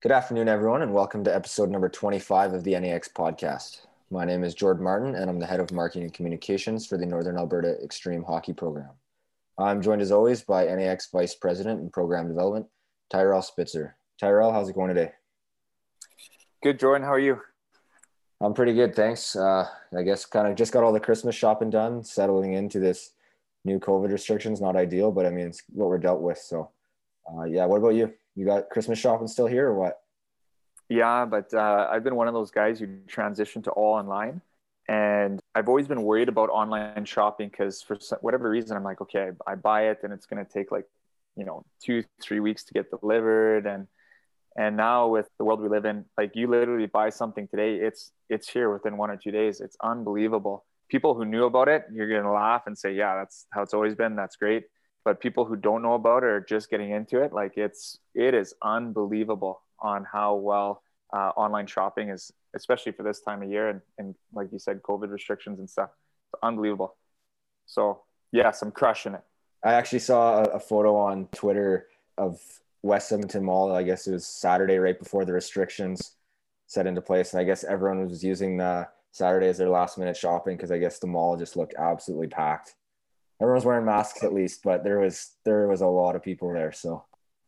Good afternoon, everyone, and welcome to episode number 25 of the NAX podcast. My name is Jordan Martin, and I'm the head of marketing and communications for the Northern Alberta Extreme Hockey Program. I'm joined as always by NAX Vice President and Program Development, Tyrell Spitzer. Tyrell, how's it going today? Good, Jordan. How are you? I'm pretty good, thanks. Uh, I guess kind of just got all the Christmas shopping done, settling into this new COVID restrictions. Not ideal, but I mean, it's what we're dealt with. So, uh, yeah, what about you? You got Christmas shopping still here or what? Yeah, but uh, I've been one of those guys who transitioned to all online. And I've always been worried about online shopping because for whatever reason, I'm like, okay, I buy it and it's going to take like, you know, two, three weeks to get delivered. And, and now with the world we live in, like you literally buy something today, it's, it's here within one or two days. It's unbelievable. People who knew about it, you're going to laugh and say, yeah, that's how it's always been. That's great but people who don't know about it are just getting into it like it's it is unbelievable on how well uh, online shopping is especially for this time of year and, and like you said covid restrictions and stuff. It's unbelievable. So yes i'm crushing it. I actually saw a, photo on twitter of west edmonton mall. I guess it was saturday right before the restrictions set into place. And i guess everyone was using the saturday as their last minute shopping because i guess the mall just looked absolutely packed everyone's wearing masks at least, but there was there was a lot of people there. So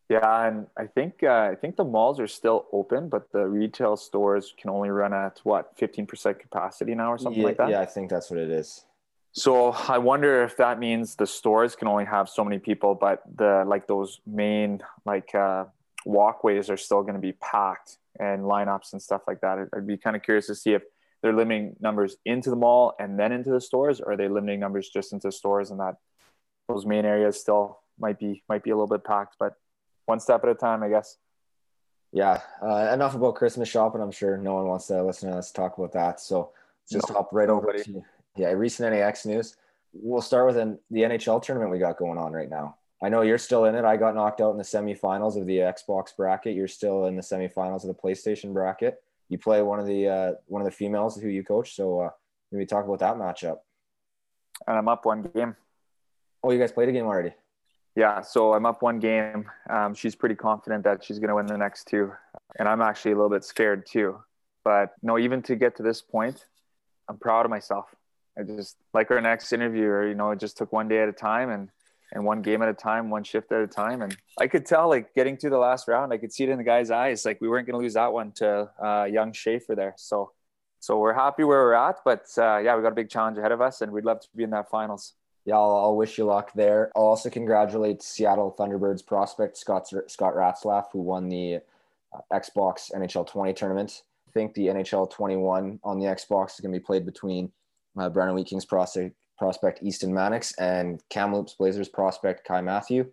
yeah, and I think uh, I think the malls are still open, but the retail stores can only run at what fifteen percent capacity now or something yeah, like that. Yeah, I think that's what it is. So I wonder if that means the stores can only have so many people, but the like those main like uh, walkways are still going to be packed and lineups and stuff like that. I'd be kind of curious to see if they're limiting numbers into the mall and then into the stores, or are they limiting numbers just into stores and that those main areas still might be might be a little bit packed, but one step at a time, I guess. Yeah. Uh, enough about Christmas shopping. I'm sure no one wants to listen to us talk about that. So just no, hop right over to yeah recent NAX news. We'll start with an, the NHL tournament we got going on right now. I know you're still in it. I got knocked out in the semifinals of the Xbox bracket. You're still in the semifinals of the PlayStation bracket you play one of the uh, one of the females who you coach. So uh, maybe talk about that matchup. And I'm up one game. Oh, you guys played a game already. Yeah, so I'm up one game. Um, she's pretty confident that she's going to win the next two, and I'm actually a little bit scared too. But no, even to get to this point, I'm proud of myself. I just like our next interview, you know, it just took one day at a time, and and one game at a time, one shift at a time. And I could tell, like getting to the last round, I could see it in the guy's eyes. Like we weren't going to lose that one to uh, young Schaefer there. So, so we're happy where we're at. But uh, yeah, we got a big challenge ahead of us, and we'd love to be in that finals. Yeah, I'll, I'll wish you luck there. I'll also congratulate Seattle Thunderbirds prospect Scott Scott Ratzlaff, who won the uh, Xbox NHL 20 tournament. I think the NHL 21 on the Xbox is going to be played between uh, Brandon Wheat King's prospect prospect Easton Mannix and Kamloops Blazers prospect Kai Matthew.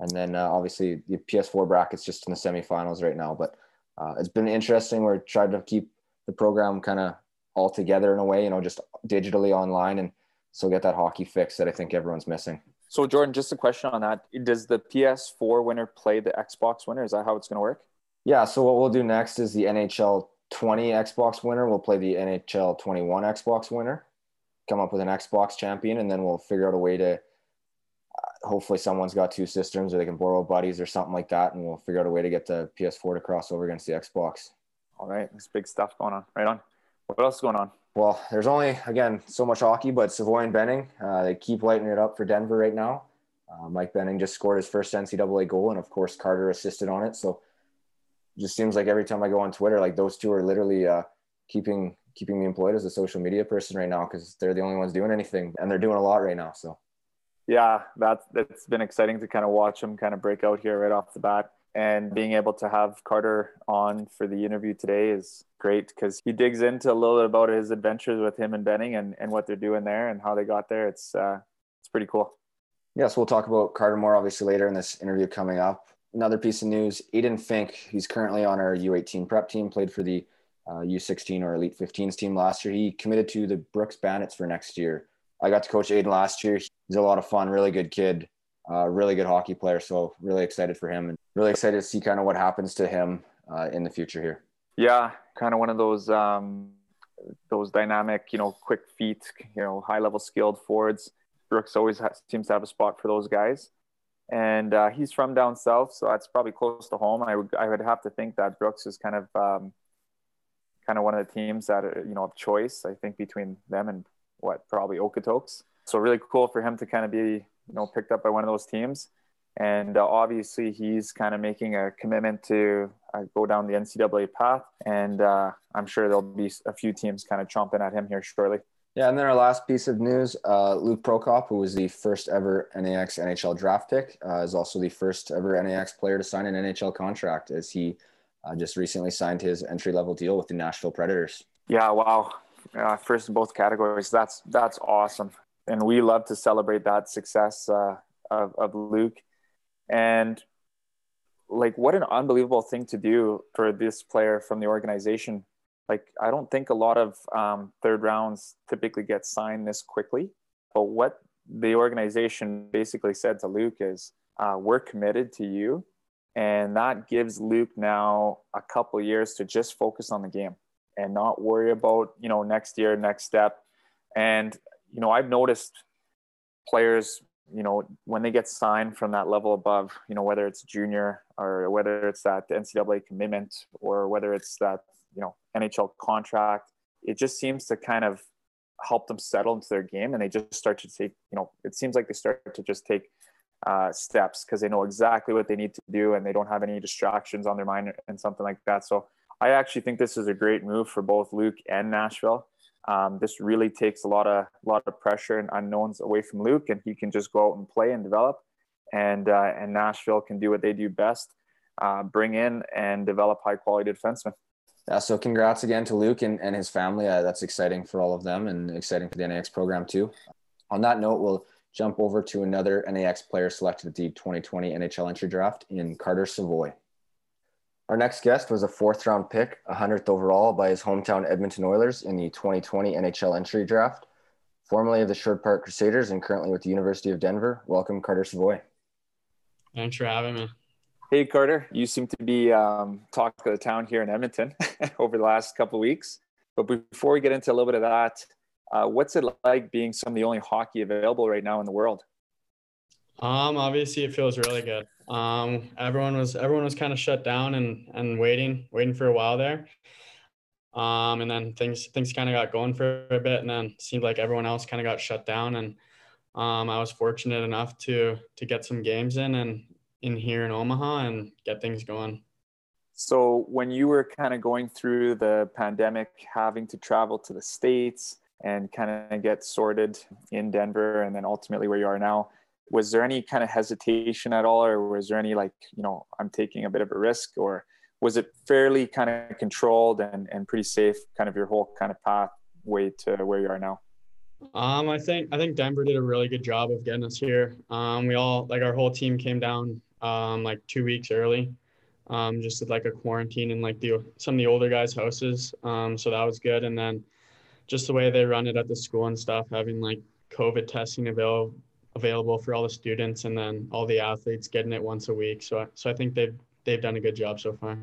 And then uh, obviously the PS4 bracket's just in the semifinals right now. But uh, it's been interesting. We're trying to keep the program kind of all together in a way, you know, just digitally online and so get that hockey fix that I think everyone's missing. So Jordan, just a question on that. Does the PS4 winner play the Xbox winner? Is that how it's going to work? Yeah. So what we'll do next is the NHL 20 Xbox winner will play the NHL 21 Xbox winner come up with an Xbox champion, and then we'll figure out a way to. Uh, hopefully, someone's got two systems, or they can borrow buddies or something like that, and we'll figure out a way to get the PS4 to cross over against the Xbox. All right, there's big stuff going on. Right on. What else is going on? Well, there's only again so much hockey, but Savoie and Benning uh, they keep lighting it up for Denver right now. Uh, Mike Benning just scored his first NCAA goal, and of course Carter assisted on it. So, it just seems like every time I go on Twitter, like those two are literally uh, keeping keeping me employed as a social media person right now because they're the only ones doing anything and they're doing a lot right now. So, yeah, that's that's been exciting to kind of watch them kind of break out here right off the bat. And being able to have Carter on for the interview today is great because he digs into a little bit about his adventures with him and Benning and, and what they're doing there and how they got there. It's uh, it's pretty cool. Yes, we'll talk about Carter more obviously later in this interview coming up. Another piece of news: Aiden Fink, he's currently on our U18 prep team, played for the uh, U16 or Elite 15s team last year. He committed to the Brooks Bandits for next year. I got to coach Aiden last year. He's a lot of fun, really good kid, uh, really good hockey player. So really excited for him and really excited to see kind of what happens to him uh, in the future here. Yeah, kind of one of those um, those dynamic, you know, quick feet, you know, high level skilled forwards. Brooks always has, seems to have a spot for those guys. and uh, he's from down south, so that's probably close to home. I would I would have to think that Brooks is kind of um, kind of one of the teams that are, you know of choice. I think between them and what probably Okotoks. So really cool for him to kind of be you know picked up by one of those teams. And uh, obviously, he's kind of making a commitment to uh, go down the NCAA path. And uh, I'm sure there'll be a few teams kind of chomping at him here shortly. Yeah, and then our last piece of news uh, Luke Prokop, who was the first ever NAX NHL draft pick, uh, is also the first ever NAX player to sign an NHL contract as he uh, just recently signed his entry level deal with the Nashville Predators. Yeah, wow. Uh, first in both categories. That's that's awesome. And we love to celebrate that success uh, of, of Luke. And like, what an unbelievable thing to do for this player from the organization like I don't think a lot of um, third rounds typically get signed this quickly. But what the organization basically said to Luke is, uh, "We're committed to you," and that gives Luke now a couple years to just focus on the game and not worry about you know next year, next step. And you know I've noticed players you know when they get signed from that level above you know whether it's junior or whether it's that ncaa commitment or whether it's that you know NHL contract. It just seems to kind of help them settle into their game, and they just start to take. You know, it seems like they start to just take uh, steps because they know exactly what they need to do, and they don't have any distractions on their mind and something like that. So I actually think this is a great move for both Luke and Nashville. Um, this really takes a lot of lot of pressure and unknowns away from Luke, and he can just go out and play and develop. And uh, and Nashville can do what they do best, uh, bring in and develop high quality defensemen. Yeah, so congrats again to Luke and, and his family. Uh, that's exciting for all of them and exciting for the NAX program too. On that note, we'll jump over to another NAX player selected at the 2020 NHL entry draft in Carter Savoie. Our next guest was a fourth round pick, 100th overall by his hometown Edmonton Oilers in the 2020 NHL entry draft. Formerly of the Sherwood Park Crusaders and currently with the University of Denver. Welcome, Carter Savoie. Thanks for having me. Hey Carter, you seem to be um, talk of the town here in Edmonton over the last couple of weeks. But before we get into a little bit of that, uh, what's it like being some of the only hockey available right now in the world? Um, obviously it feels really good. Um, everyone was everyone was kind of shut down and and waiting waiting for a while there. Um, and then things things kind of got going for a bit, and then seemed like everyone else kind of got shut down. And um, I was fortunate enough to to get some games in and in here in Omaha and get things going. So, when you were kind of going through the pandemic, having to travel to the States and kind of get sorted in Denver and then ultimately where you are now, was there any kind of hesitation at all, or was there any like, you know, I'm taking a bit of a risk, or was it fairly kind of controlled and, and pretty safe, kind of your whole kind of pathway to where you are now? Um, I think I think Denver did a really good job of getting us here. Um, we all like our whole team came down um, like two weeks early. Um, just did like a quarantine in like the some of the older guys' houses. Um, so that was good. And then just the way they run it at the school and stuff, having like COVID testing available available for all the students and then all the athletes getting it once a week. So so I think they've they've done a good job so far.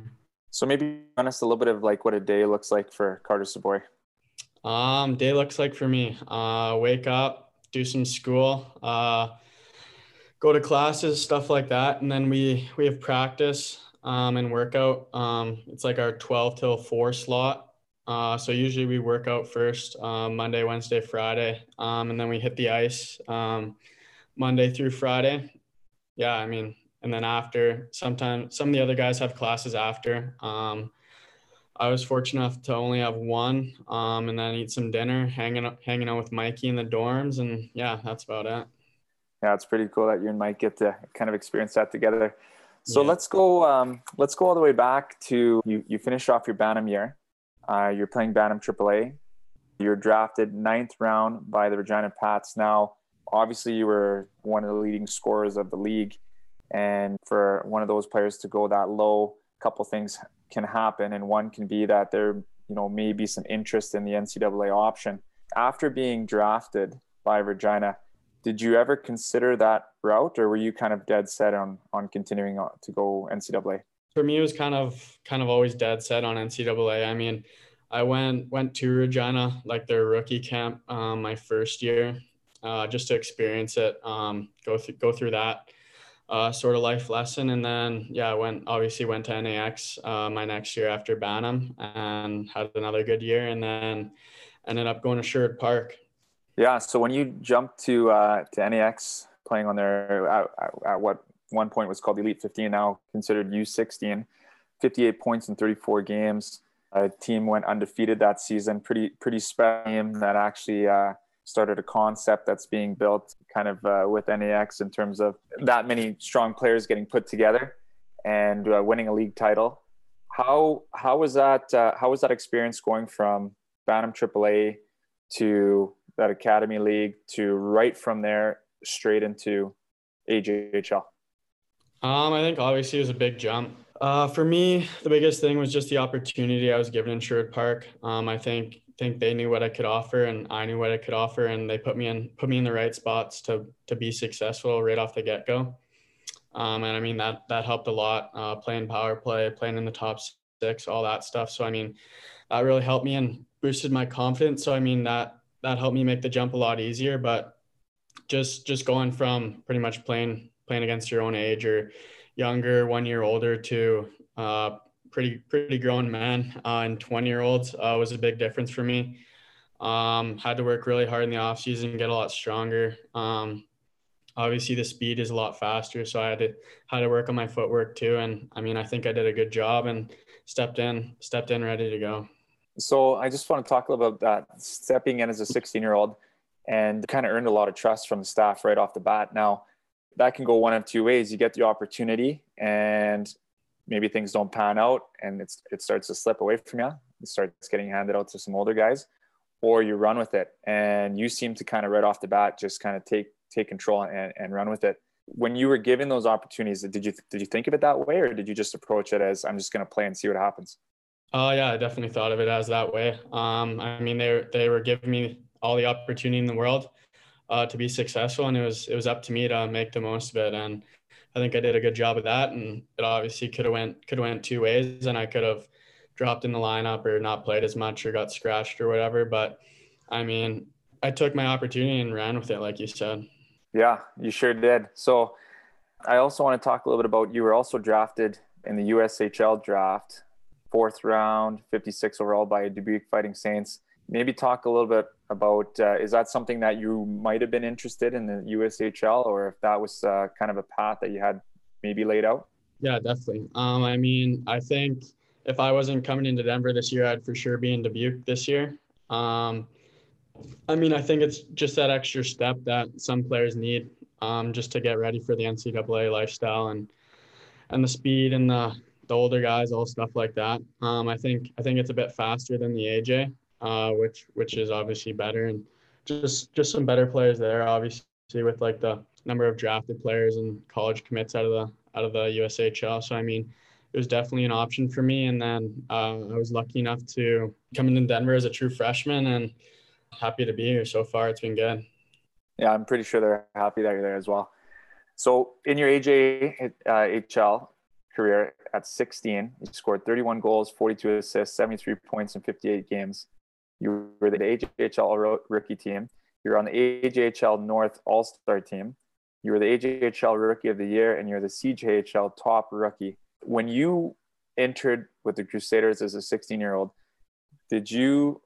So maybe run us a little bit of like what a day looks like for Carter Savoie. Um, day looks like for me. Uh, wake up, do some school. Uh, go to classes, stuff like that, and then we we have practice um, and workout. Um, it's like our 12 till 4 slot. Uh, so usually we work out first um, Monday, Wednesday, Friday, um, and then we hit the ice um, Monday through Friday. Yeah, I mean, and then after, sometimes some of the other guys have classes after. Um, I was fortunate enough to only have one, um, and then eat some dinner, hanging out, hanging out with Mikey in the dorms, and yeah, that's about it yeah, it's pretty cool that you and Mike get to kind of experience that together. So yeah. let's go. Um, let's go all the way back to you. You finished off your Bantam year. Uh, you're playing Bantam AAA. You're drafted ninth round by the Regina Pats. Now, obviously, you were one of the leading scorers of the league, and for one of those players to go that low, a couple things can happen, and one can be that there, you know, may be some interest in the NCAA option. After being drafted by Regina, did you ever consider that route or were you kind of dead set on on continuing to go ncaa for me it was kind of kind of always dead set on ncaa i mean i went went to regina like their rookie camp um, my first year uh, just to experience it um, go through go through that uh, sort of life lesson. And then, yeah, I went obviously went to NAX uh, my next year after Bantam and had another good year. And then ended up going to Sherwood Park. Yeah. So when you jumped to uh, to NAX, playing on their at, at what one point was called Elite 15, now considered U16, 58 points in 34 games. A team went undefeated that season. Pretty pretty special team that actually uh, started a concept that's being built kind of uh, with NAX in terms of that many strong players getting put together and uh, winning a league title. How how was that? Uh, how was that experience going from Bantam AAA to that Academy League to right from there straight into AJHL? Um, I think obviously it was a big jump. Uh, for me, the biggest thing was just the opportunity I was given in Sherwood Park. Um, I think think they knew what I could offer and I knew what I could offer and they put me in put me in the right spots to to be successful right off the get go. Um, and I mean that that helped a lot. Uh, playing power play, playing in the top six, all that stuff. So I mean, that really helped me and boosted my confidence. So I mean that that helped me make the jump a lot easier. But just just going from pretty much playing playing against your own age or younger, one year older to uh, pretty pretty grown man uh, and 20 year olds uh, was a big difference for me. Um, had to work really hard in the off season, get a lot stronger. Um, obviously, the speed is a lot faster, so I had to had to work on my footwork too. And I mean, I think I did a good job and stepped in, stepped in, ready to go. So I just want to talk a little about that stepping in as a 16 year old and kind of earned a lot of trust from the staff right off the bat. Now that can go one of two ways. You get the opportunity and maybe things don't pan out and it's it starts to slip away from you. It starts getting handed out to some older guys, or you run with it. And you seem to kind of right off the bat just kind of take take control and, and run with it. When you were given those opportunities, did you did you think of it that way, or did you just approach it as I'm just going to play and see what happens? Oh yeah, I definitely thought of it as that way. Um, I mean, they they were giving me all the opportunity in the world uh, to be successful, and it was it was up to me to make the most of it. And I think I did a good job of that, and it obviously could have went could have went two ways, and I could have dropped in the lineup or not played as much or got scratched or whatever. But I mean, I took my opportunity and ran with it, like you said. Yeah, you sure did. So I also want to talk a little bit about you were also drafted in the USHL draft, fourth round, 56 overall by Dubuque Fighting Saints. Maybe talk a little bit about uh, is that something that you might have been interested in the USHL or if that was uh, kind of a path that you had maybe laid out? Yeah, definitely. Um, I mean, I think if I wasn't coming into Denver this year, I'd for sure be in Dubuque this year. Um, I mean, I think it's just that extra step that some players need um, just to get ready for the NCAA lifestyle and and the speed and the the older guys, all stuff like that. Um, I think I think it's a bit faster than the AJ, uh, which which is obviously better and just just some better players there. Obviously, with like the number of drafted players and college commits out of the out of the USHL. So I mean, it was definitely an option for me. And then uh, I was lucky enough to come into Denver as a true freshman, and happy to be here so far. It's been good. Yeah, I'm pretty sure they're happy that you're there as well. So in your AJ uh, career at 16, you scored 31 goals, 42 assists, 73 points in 58 games. You were the AJHL rookie team. You're on the AJHL North All Star team. You were the AJHL Rookie of the Year, and you're the CJHL Top Rookie. When you entered with the Crusaders as a 16 year old, did you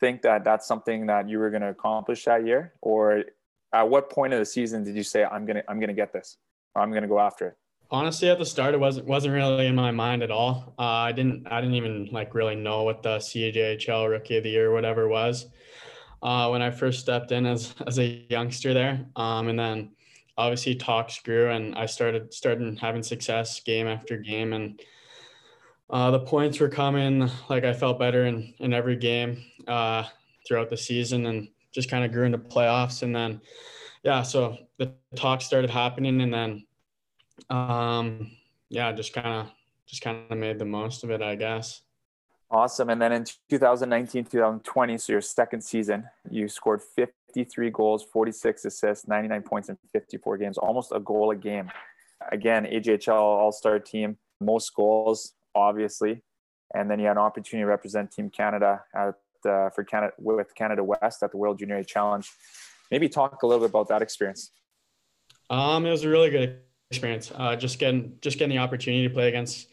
think that that's something that you were going to accomplish that year, or at what point of the season did you say, "I'm gonna, I'm gonna get this, I'm gonna go after it"? Honestly at the start it wasn't wasn't really in my mind at all. Uh, i didn't i didn't even like really know what the cjhl rookie of the year or whatever was uh, when i first stepped in as as a youngster there. Um, and then obviously talks grew and i started started having success game after game and uh, the points were coming like i felt better in in every game uh, throughout the season and just kind of grew into playoffs and then yeah so the talk started happening and then um, yeah, just kind of just kind of made the most of it, I guess. Awesome. And then in 2019, 2020, so your second season, you scored 53 goals, 46 assists, 99 points in 54 games, almost a goal a game. Again, AJHL All Star team, most goals, obviously. And then you had an opportunity to represent Team Canada at, uh, for Canada with Canada West at the World Junior A Challenge. Maybe talk a little bit about that experience. Um, it was a really good experience. Uh, just getting just getting the opportunity to play against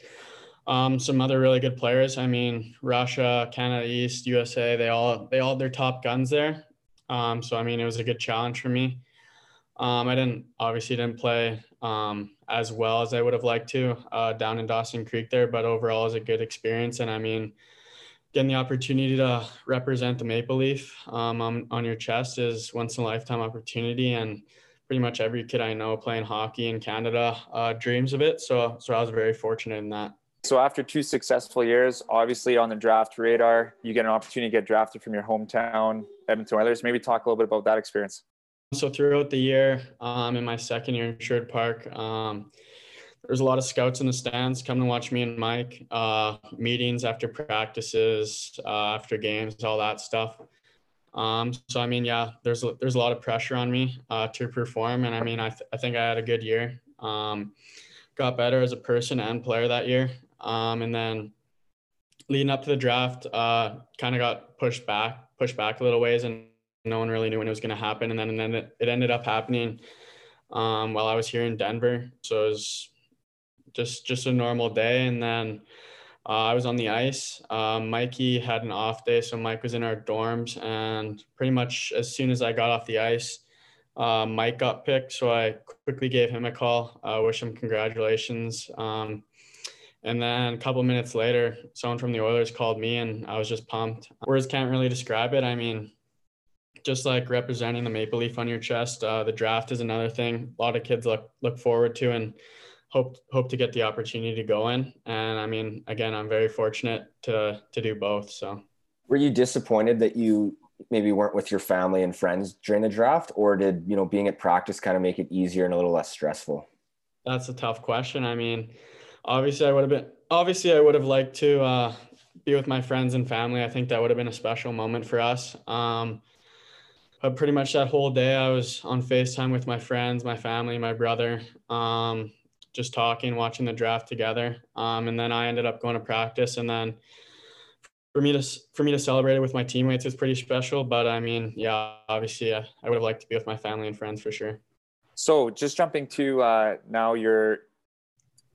um, some other really good players. I mean, Russia, Canada East, USA, they all they all their top guns there. Um, so I mean, it was a good challenge for me. Um, I didn't obviously didn't play um, as well as I would have liked to uh, down in Dawson Creek there, but overall, it was a good experience. And I mean, getting the opportunity to represent the Maple Leaf um, on, on your chest is once in a lifetime opportunity, and pretty much every kid I know playing hockey in Canada uh, dreams of it. So, so I was very fortunate in that. So after two successful years, obviously on the draft radar, you get an opportunity to get drafted from your hometown, Edmonton Oilers. Maybe talk a little bit about that experience. So throughout the year, um, in my second year in Sherwood Park, um, there's a lot of scouts in the stands coming to watch me and Mike. Uh, meetings after practices, uh, after games, all that stuff. Um, so I mean, yeah, there's there's a lot of pressure on me uh, to perform, and I mean, I th- I think I had a good year. Um, got better as a person and player that year. Um, and then leading up to the draft, uh, kind of got pushed back, pushed back a little ways, and no one really knew when it was going to happen. And then, and then it, it ended up happening um, while I was here in Denver. So it was just just a normal day. And then uh, I was on the ice. Uh, Mikey had an off day, so Mike was in our dorms. And pretty much as soon as I got off the ice, uh, Mike got picked. So I quickly gave him a call, wish him congratulations. Um, and then a couple minutes later, someone from the Oilers called me, and I was just pumped. Words can't really describe it. I mean, just like representing the maple leaf on your chest, uh, the draft is another thing. A lot of kids look look forward to and hope hope to get the opportunity to go in. And I mean, again, I'm very fortunate to to do both. So, were you disappointed that you maybe weren't with your family and friends during the draft, or did you know being at practice kind of make it easier and a little less stressful? That's a tough question. I mean obviously I would have been obviously I would have liked to uh, be with my friends and family. I think that would have been a special moment for us. Um, but pretty much that whole day I was on FaceTime with my friends, my family, my brother, um, just talking, watching the draft together. Um, and then I ended up going to practice and then for me to for me to celebrate it with my teammates is pretty special. But I mean, yeah, obviously, uh, I would have liked to be with my family and friends for sure. So, just jumping to uh, now, you're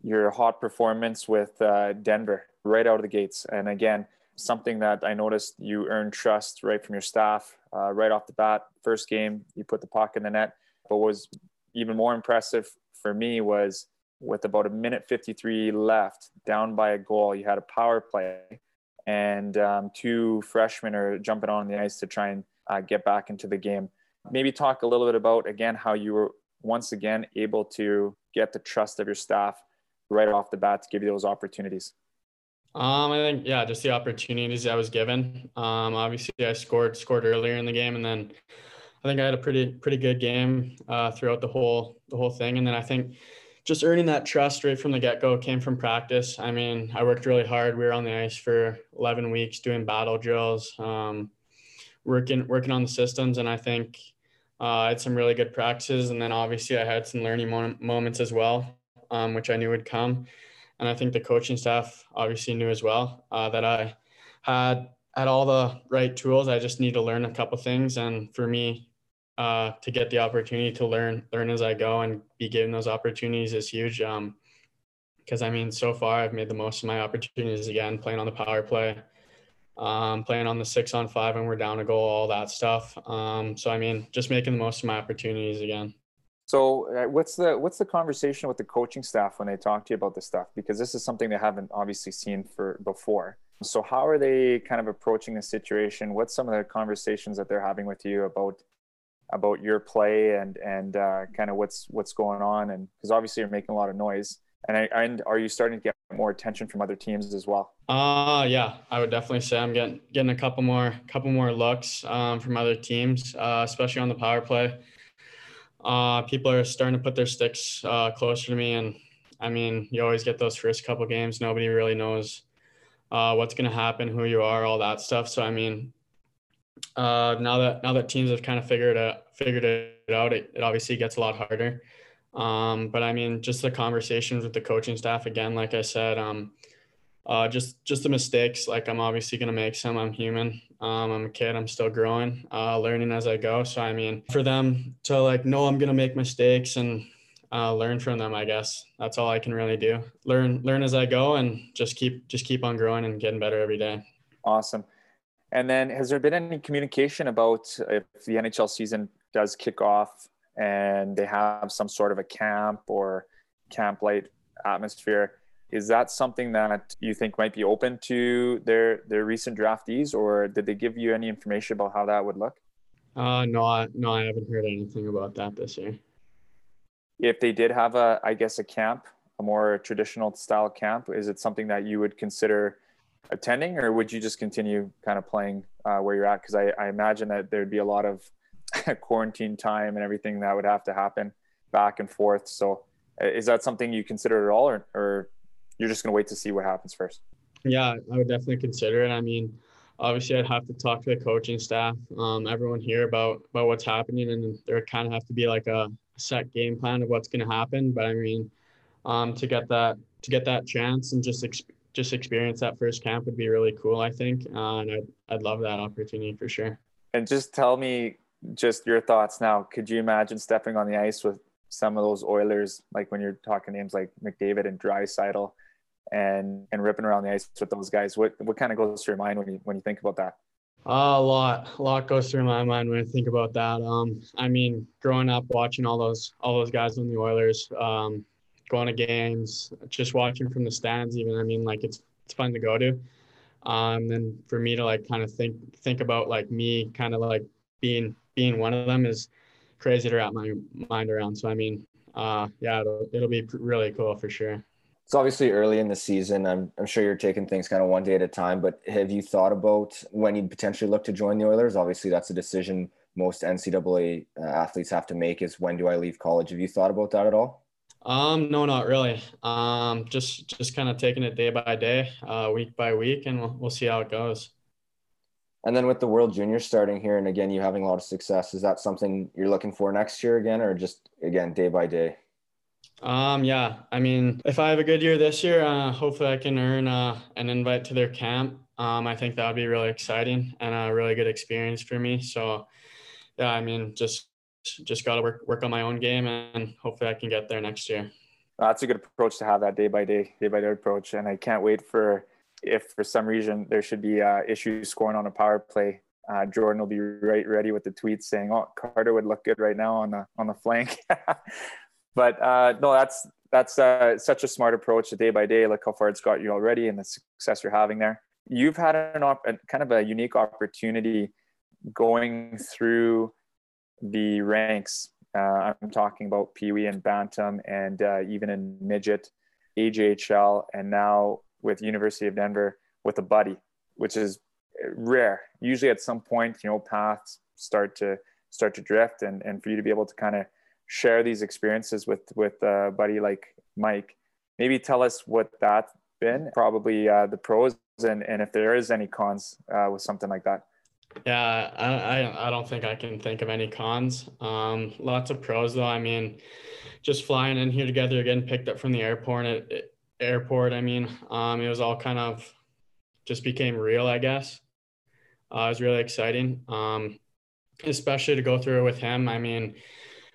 your hot performance with uh, Denver right out of the gates. And again, something that I noticed you earned trust right from your staff uh, right off the bat. First game, you put the puck in the net. But what was even more impressive for me was with about a minute 53 left, down by a goal, you had a power play, and um, two freshmen are jumping on the ice to try and uh, get back into the game. Maybe talk a little bit about again how you were once again able to get the trust of your staff right off the bat to give you those opportunities? Um, I think yeah, just the opportunities I was given. Um, obviously I scored scored earlier in the game, and then I think I had a pretty pretty good game uh, throughout the whole the whole thing. And then I think just earning that trust right from the get go came from practice. I mean, I worked really hard. We were on the ice for 11 weeks doing battle drills, um, working working on the systems, and I think uh, I had some really good practices. And then obviously I had some learning moments as well um, which I knew would come. And I think the coaching staff obviously knew as well uh, that I had had all the right tools. I just need to learn a couple things, and for me, uh, to get the opportunity to learn learn as I go and be given those opportunities is huge. Um, because I mean, so far I've made the most of my opportunities again, playing on the power play, um, playing on the six on five when we're down a goal, all that stuff. Um, so I mean, just making the most of my opportunities again. So uh, what's the what's the conversation with the coaching staff when they talk to you about this stuff? Because this is something they haven't obviously seen for before. So how are they kind of approaching the situation? What's some of the conversations that they're having with you about about your play and and uh, kind of what's what's going on? And because obviously you're making a lot of noise. And, I, and are you starting to get more attention from other teams as well? Uh yeah, I would definitely say I'm getting getting a couple more couple more looks um, from other teams, uh, especially on the power play uh, people are starting to put their sticks uh, closer to me. And I mean, you always get those first couple games. Nobody really knows uh, what's going to happen, who you are, all that stuff. So I mean, uh, now that now that teams have kind of figured it figured it out, it, it obviously gets a lot harder. Um, but I mean, just the conversations with the coaching staff again, like I said, um, uh, just just the mistakes. Like I'm obviously gonna make some. I'm human. Um, I'm a kid. I'm still growing, uh, learning as I go. So I mean, for them to like know I'm gonna make mistakes and uh, learn from them. I guess that's all I can really do. Learn learn as I go, and just keep just keep on growing and getting better every day. Awesome. And then, has there been any communication about if the NHL season does kick off and they have some sort of a camp or camp light atmosphere? Is that something that you think might be open to their their recent draftees, or did they give you any information about how that would look? Uh, no, I, no, I haven't heard anything about that this year. If they did have a, I guess, a camp, a more traditional style camp, is it something that you would consider attending, or would you just continue kind of playing uh, where you're at? Because I, I imagine that there'd be a lot of quarantine time and everything that would have to happen back and forth. So, uh, is that something you consider at all, or, or you're just going to wait to see what happens first? Yeah, I would definitely consider it. I mean, obviously, I'd have to talk to the coaching staff, um, everyone here about about what's happening, and there kind of have to be like a set game plan of what's going to happen. But I mean, um, to get that to get that chance and just ex- just experience that first camp would be really cool. I think, uh, and I'd I'd love that opportunity for sure. And just tell me just your thoughts now. Could you imagine stepping on the ice with some of those Oilers, like when you're talking names like McDavid and Draisaitl, and and ripping around the ice with those guys? What what kind of goes through your mind when you when you think about that? Uh, a lot, a lot goes through my mind when I think about that. Um, I mean, growing up watching all those all those guys on the Oilers, um, going to games, just watching from the stands. Even I mean, like it's it's fun to go to. Um, and for me to like kind of think think about like me kind of like being being one of them is crazy to wrap my mind around. So I mean, uh, yeah, it'll it'll be really cool for sure. It's obviously early in the season. I'm I'm sure you're taking things kind of one day at a time. But have you thought about when you'd potentially look to join the Oilers? Obviously, that's a decision most NCAA uh, athletes have to make. Is when do I leave college? Have you thought about that at all? Um, no, not really. Um, just just kind of taking it day by day, uh, week by week, and we'll we'll see how it goes. And then with the World Junior starting here, and again, you having a lot of success, is that something you're looking for next year again, or just again day by day? Um, yeah, I mean, if I have a good year this year, uh, hopefully I can earn uh, an invite to their camp. Um, I think that would be really exciting and a really good experience for me. So, yeah, I mean, just just got to work work on my own game, and hopefully I can get there next year. That's a good approach to have that day by day, day by day approach, and I can't wait for if for some reason there should be uh, issues scoring on a power play. Uh, Jordan will be right ready with the tweets saying, "Oh, Carter would look good right now on the on the flank." but uh, no, that's that's uh, such a smart approach to day by day. Look how far it's got you already, and the success you're having there. You've had an op- kind of a unique opportunity going through the ranks. Uh, I'm talking about Pee Wee and Bantam, and uh, even in midget, AJHL, and now with University of Denver with a buddy, which is rare. Usually, at some point, you know, paths start to start to drift, and and for you to be able to kind of share these experiences with with a buddy like Mike, maybe tell us what that's been, probably uh, the pros, and and if there is any cons uh, with something like that. Yeah, I, I, don't think I can think of any cons. Um, lots of pros though. I mean, just flying in here together, getting picked up from the airport. Airport. I mean, um, it was all kind of just became real. I guess uh, it was really exciting, um, especially to go through it with him. I mean,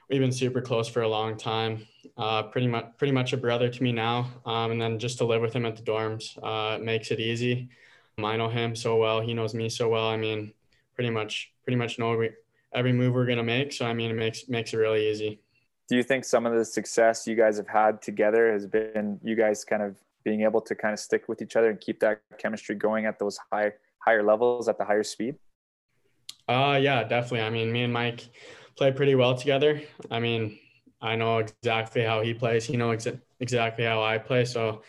we've been super close for a long time. Uh, pretty much, pretty much a brother to me now. Um, and then just to live with him at the dorms uh, makes it easy. I know him so well. He knows me so well. I mean, pretty much pretty much know every, every move we're gonna make. So I mean, it makes makes it really easy. Do you think some of the success you guys have had together has been you guys kind of being able to kind of stick with each other and keep that chemistry going at those high higher levels at the higher speed? Uh yeah, definitely. I mean, me and Mike play pretty well together. I mean, I know exactly how he plays. He knows ex- exactly how I play. So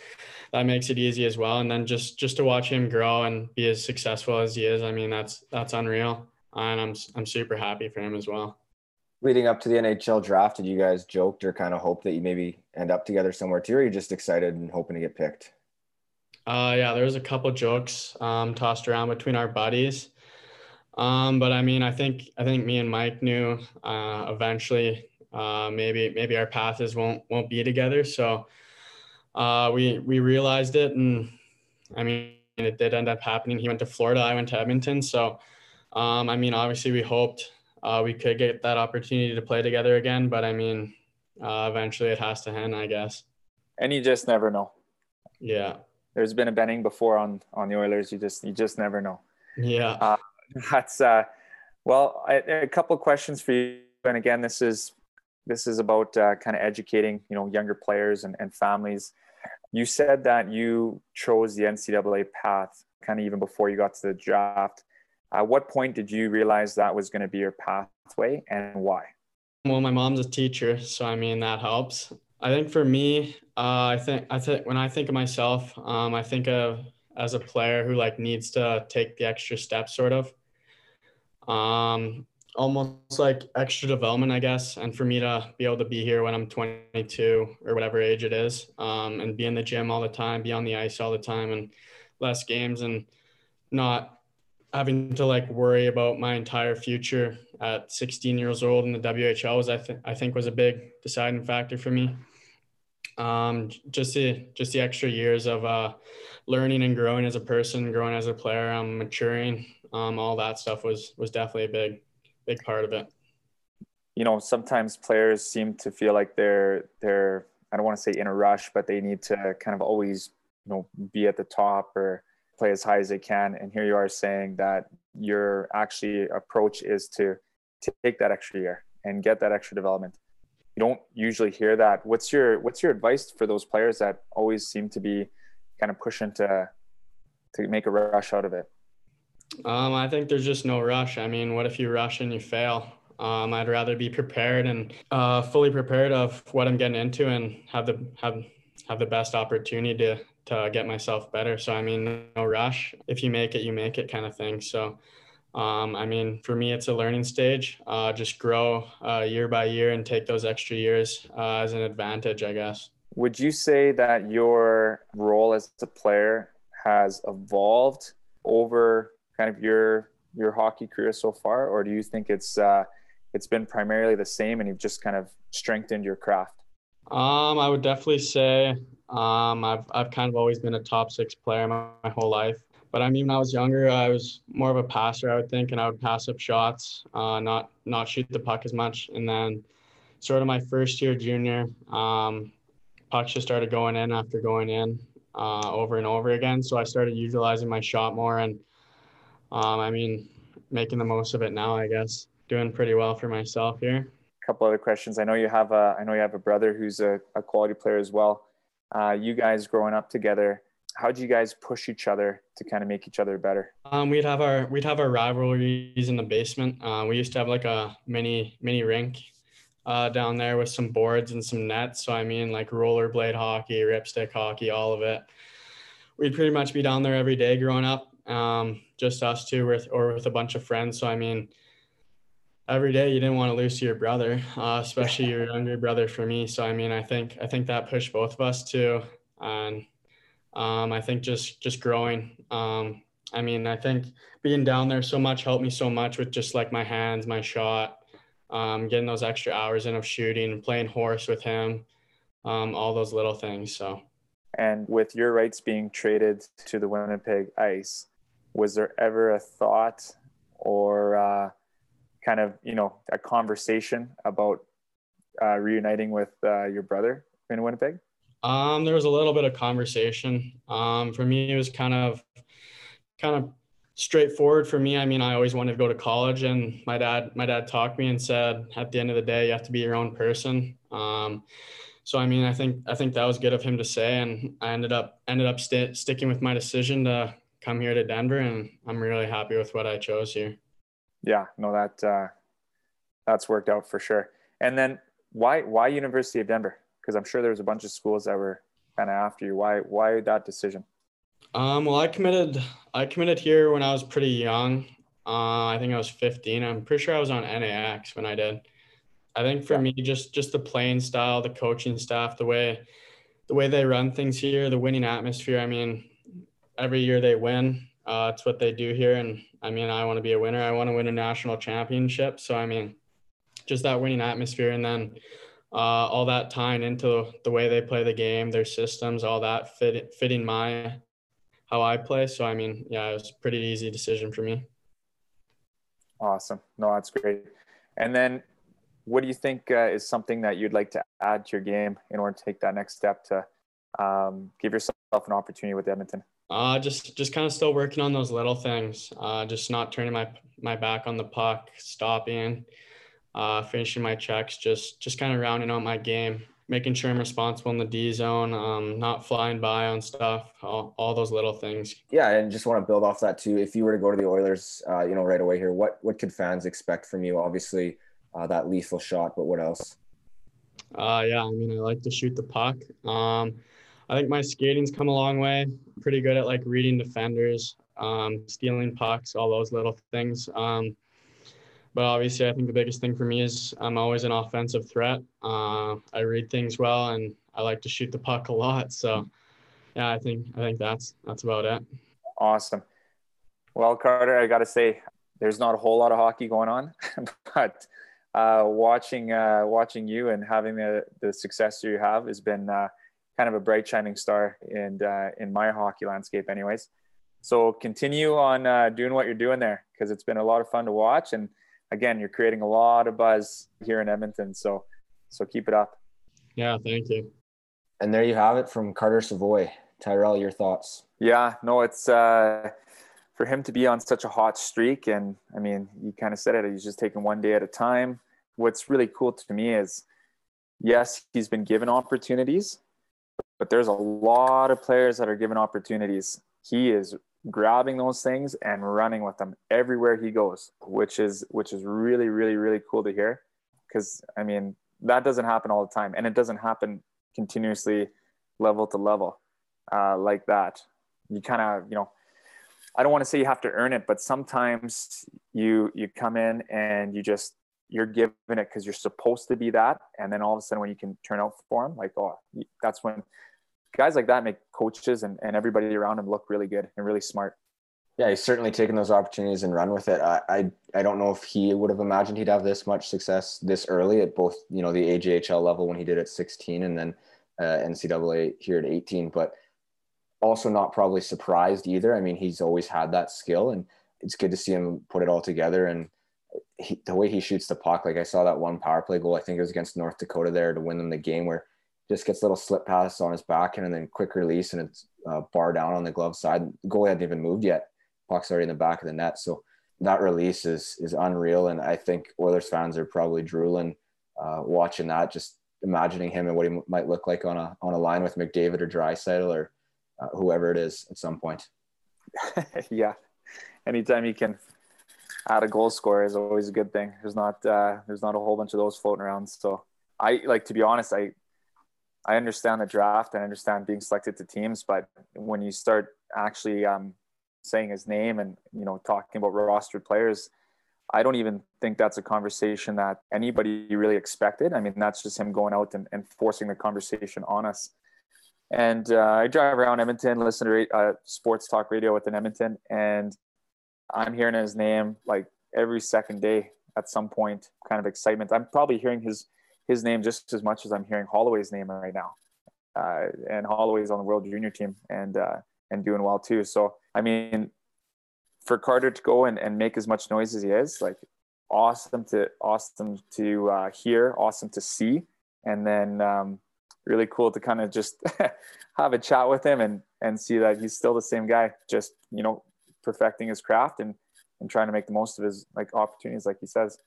that makes it easy as well. And then just just to watch him grow and be as successful as he is, I mean that's that's unreal, and I'm I'm super happy for him as well. Leading up to the NHL draft, did you guys joked or kind of hope that you maybe end up together somewhere too, or are you just excited and hoping to get picked? Uh, yeah, there was a couple jokes um, tossed around between our buddies, um, but I mean, I think I think me and Mike knew uh, eventually uh, maybe maybe our paths won't won't be together. So uh, we we realized it, and I mean it did end up happening. He went to Florida, I went to Edmonton. So um, I mean, obviously we hoped uh, we could get that opportunity to play together again, but I mean, uh, eventually it has to end, I guess. And you just never know. Yeah. There's been a Benning before on on the Oilers. You just you just never know. Yeah. Uh, that's uh, well, I, a couple of questions for you. And again, this is this is about uh, kind of educating you know younger players and, and families. You said that you chose the NCAA path kind of even before you got to the draft. At what point did you realize that was going to be your pathway and why? Well, my mom's a teacher, so I mean that helps. I think for me, uh, I think I think when I think of myself, um, I think of as a player who like needs to take the extra step, sort of. Um, almost like extra development, I guess. And for me to be able to be here when I'm 22 or whatever age it is, um, and be in the gym all the time, be on the ice all the time, and less games, and not having to like worry about my entire future at 16 years old in the WHL was I think I think was a big deciding factor for me. Um, just the just the extra years of uh, learning and growing as a person, growing as a player, um, maturing, um, all that stuff was was definitely a big big part of it. You know, sometimes players seem to feel like they're they're I don't want to say in a rush, but they need to kind of always you know be at the top or play as high as they can. And here you are saying that your actually approach is to, to take that extra year and get that extra development. You don't usually hear that. What's your what's your advice for those players that always seem to be kind of pushing to to make a rush out of it? Um, I think there's just no rush. I mean, what if you rush and you fail? Um, I'd rather be prepared and uh, fully prepared of what I'm getting into and have the have have the best opportunity to to get myself better. So I mean, no rush. If you make it, you make it, kind of thing. So. Um, I mean, for me, it's a learning stage. Uh, just grow uh, year by year and take those extra years uh, as an advantage, I guess. Would you say that your role as a player has evolved over kind of your your hockey career so far, or do you think it's uh, it's been primarily the same and you've just kind of strengthened your craft? Um, I would definitely say um, I've I've kind of always been a top six player my, my whole life. But I mean, when I was younger, I was more of a passer, I would think, and I would pass up shots, uh, not not shoot the puck as much. And then, sort of my first year junior, um, pucks just started going in after going in uh, over and over again. So I started utilizing my shot more, and um, I mean, making the most of it now. I guess doing pretty well for myself here. A couple other questions. I know you have a I know you have a brother who's a, a quality player as well uh, you guys growing up together how do you guys push each other to kind of make each other better um, we'd have our we'd have our rivalries in the basement uh, we used to have like a mini mini rink uh, down there with some boards and some nets so i mean like rollerblade hockey ripstick hockey all of it we'd pretty much be down there every day growing up um, just us two with or with a bunch of friends so i mean every day you didn't want to lose to your brother, uh, especially your younger brother for me. So I mean, I think I think that pushed both of us too, and um, I think just just growing. Um, I mean, I think being down there so much helped me so much with just like my hands, my shot, um, getting those extra hours in of shooting, playing horse with him, um, all those little things. So. And with your rights being traded to the Winnipeg Ice, was there ever a thought or uh, kind of you know a conversation about uh, reuniting with uh, your brother in Winnipeg? Um, there was a little bit of conversation. Um, for me, it was kind of kind of straightforward for me. I mean, I always wanted to go to college, and my dad my dad talked me and said, at the end of the day, you have to be your own person. Um, so I mean, I think I think that was good of him to say, and I ended up ended up st- sticking with my decision to come here to Denver, and I'm really happy with what I chose here yeah, no, that uh, that's worked out for sure. And then why why University of Denver? Because I'm sure there was a bunch of schools that were kind of after you. Why why that decision? Um, well, I committed I committed here when I was pretty young. Uh, I think I was 15. I'm pretty sure I was on NAX when I did. I think for yeah. me, just just the playing style, the coaching staff, the way the way they run things here, the winning atmosphere. I mean, every year they win. Uh, it's what they do here, and I mean, I want to be a winner. I want to win a national championship. So I mean, just that winning atmosphere, and then uh, all that tying into the way they play the game, their systems, all that fit fitting my how I play. So I mean, yeah, it was pretty easy decision for me. Awesome. No, that's great. And then what do you think uh, is something that you'd like to add to your game in order to take that next step to um, give yourself an opportunity with Edmonton? Uh, just just kind of still working on those little things. Uh, just not turning my my back on the puck, stopping, uh, finishing my checks. Just just kind of rounding out my game, making sure I'm responsible in the D zone, um, not flying by on stuff, all, all those little things. Yeah, and just want to build off that too. If you were to go to the Oilers, uh, you know, right away here, what what could fans expect from you? Obviously, uh, that lethal shot, but what else? Uh, yeah, I mean, I like to shoot the puck. Um, I think my skating's come a long way. Pretty good at like reading defenders, um, stealing pucks, all those little things. Um, but obviously, I think the biggest thing for me is I'm always an offensive threat. Uh, I read things well, and I like to shoot the puck a lot. So, yeah, I think I think that's that's about it. Awesome. Well, Carter, I got to say, there's not a whole lot of hockey going on, but uh, watching uh, watching you and having the the success you have has been uh, kind of a bright shining star in uh, in my hockey landscape, anyways. So continue on uh, doing what you're doing there because it's been a lot of fun to watch, and again, you're creating a lot of buzz here in Edmonton. So so keep it up. Yeah, thank you. And there you have it from Carter Savoie. Tyrell, your thoughts? Yeah, no, it's uh, for him to be on such a hot streak, and I mean, you kind of said it. He's just taking one day at a time. What's really cool to me is, yes, he's been given opportunities, but there's a lot of players that are given opportunities. He is grabbing those things and running with them everywhere he goes, which is which is really really really cool to hear. Because I mean that doesn't happen all the time, and it doesn't happen continuously, level to level, uh, like that. You kind of you know. I don't want to say you have to earn it, but sometimes you you come in and you just you're given it because you're supposed to be that, and then all of a sudden when you can turn out for them, like oh, that's when guys like that make coaches and, and everybody around him look really good and really smart. Yeah, he's certainly taken those opportunities and run with it. I, I, I don't know if he would have imagined he'd have this much success this early at both, you know, the AJHL level when he did at 16 and then uh, NCAA here at 18, but also not probably surprised either. I mean, he's always had that skill and it's good to see him put it all together. And he, the way he shoots the puck, like I saw that one power play goal, I think it was against North Dakota there to win them the game where just gets a little slip pass on his back and then quick release and it's uh, bar down on the glove side. The goalie hadn't even moved yet. Puck's already in the back of the net. So that release is is unreal. And I think Oilers fans are probably drooling uh, watching that, just imagining him and what he might look like on a on a line with McDavid or Draisaitl or uh, whoever it is at some point. yeah, anytime he can add a goal score is always a good thing. There's not uh, there's not a whole bunch of those floating around. So I like to be honest, I I understand the draft and understand being selected to teams, but when you start actually um, saying his name and you know talking about rostered players, I don't even think that's a conversation that anybody really expected. I mean, that's just him going out and, and forcing the conversation on us. And uh, I drive around Edmonton, listen to uh, sports talk radio within Edmonton, and I'm hearing his name like every second day at some point, kind of excitement. I'm probably hearing his his name just as much as I'm hearing Holloway's name right now. Uh, and Holloway's on the World Junior team and uh, and doing well too. So I mean, for Carter to go and, and make as much noise as he is, like awesome to awesome to uh, hear, awesome to see, and then um, really cool to kind of just have a chat with him and and see that he's still the same guy, just you know perfecting his craft and and trying to make the most of his like opportunities, like he says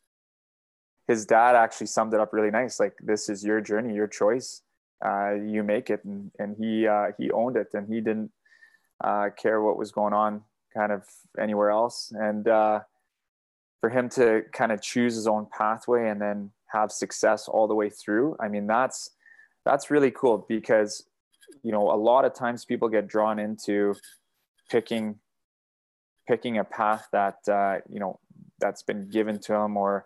his dad actually summed it up really nice. Like, this is your journey, your choice. Uh, you make it, and and he uh, he owned it, and he didn't uh, care what was going on kind of anywhere else. And uh, for him to kind of choose his own pathway and then have success all the way through, I mean, that's that's really cool because you know a lot of times people get drawn into picking picking a path that uh, you know that's been given to them or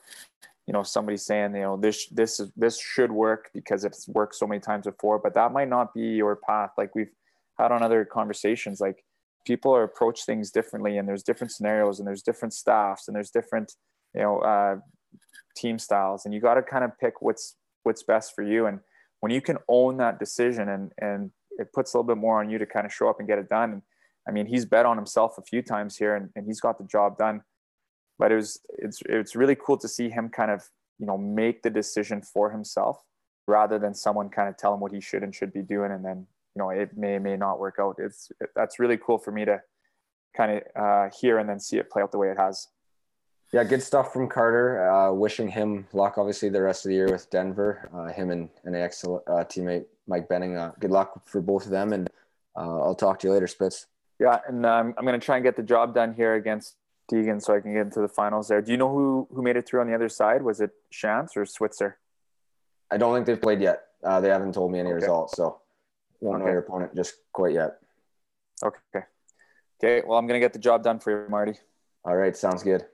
you know somebody saying you know this this is this should work because it's worked so many times before but that might not be your path. Like we've had on other conversations like people are approach things differently and there's different scenarios and there's different staffs and there's different you know uh, team styles and you got to kind of pick what's what's best for you. And when you can own that decision and and it puts a little bit more on you to kind of show up and get it done and i mean he's bet on himself a few times here and, and he's got the job done but it was it's it's really cool to see him kind of you know make the decision for himself rather than someone kind of tell him what he should and should be doing and then you know it may may not work out. It's it, that's really cool for me to kind of uh, hear and then see it play out the way it has. Yeah good stuff from carter. Uh, wishing him luck obviously the rest of the year with denver. Uh, him and an ex uh, teammate mike benning. Uh, good luck for both of them and uh, i'll talk to you later spitz. Yeah and um, i'm going to try and get the job done here against deegan so i can get into the finals there do you know who who made it through on the other side was it Chance or switzer I don't think they've played yet. Uh, they haven't told me any okay. results, so won't okay. know your opponent just quite yet. Okay. Okay. Well, I'm gonna get the job done for you, Marty. All right. Sounds good.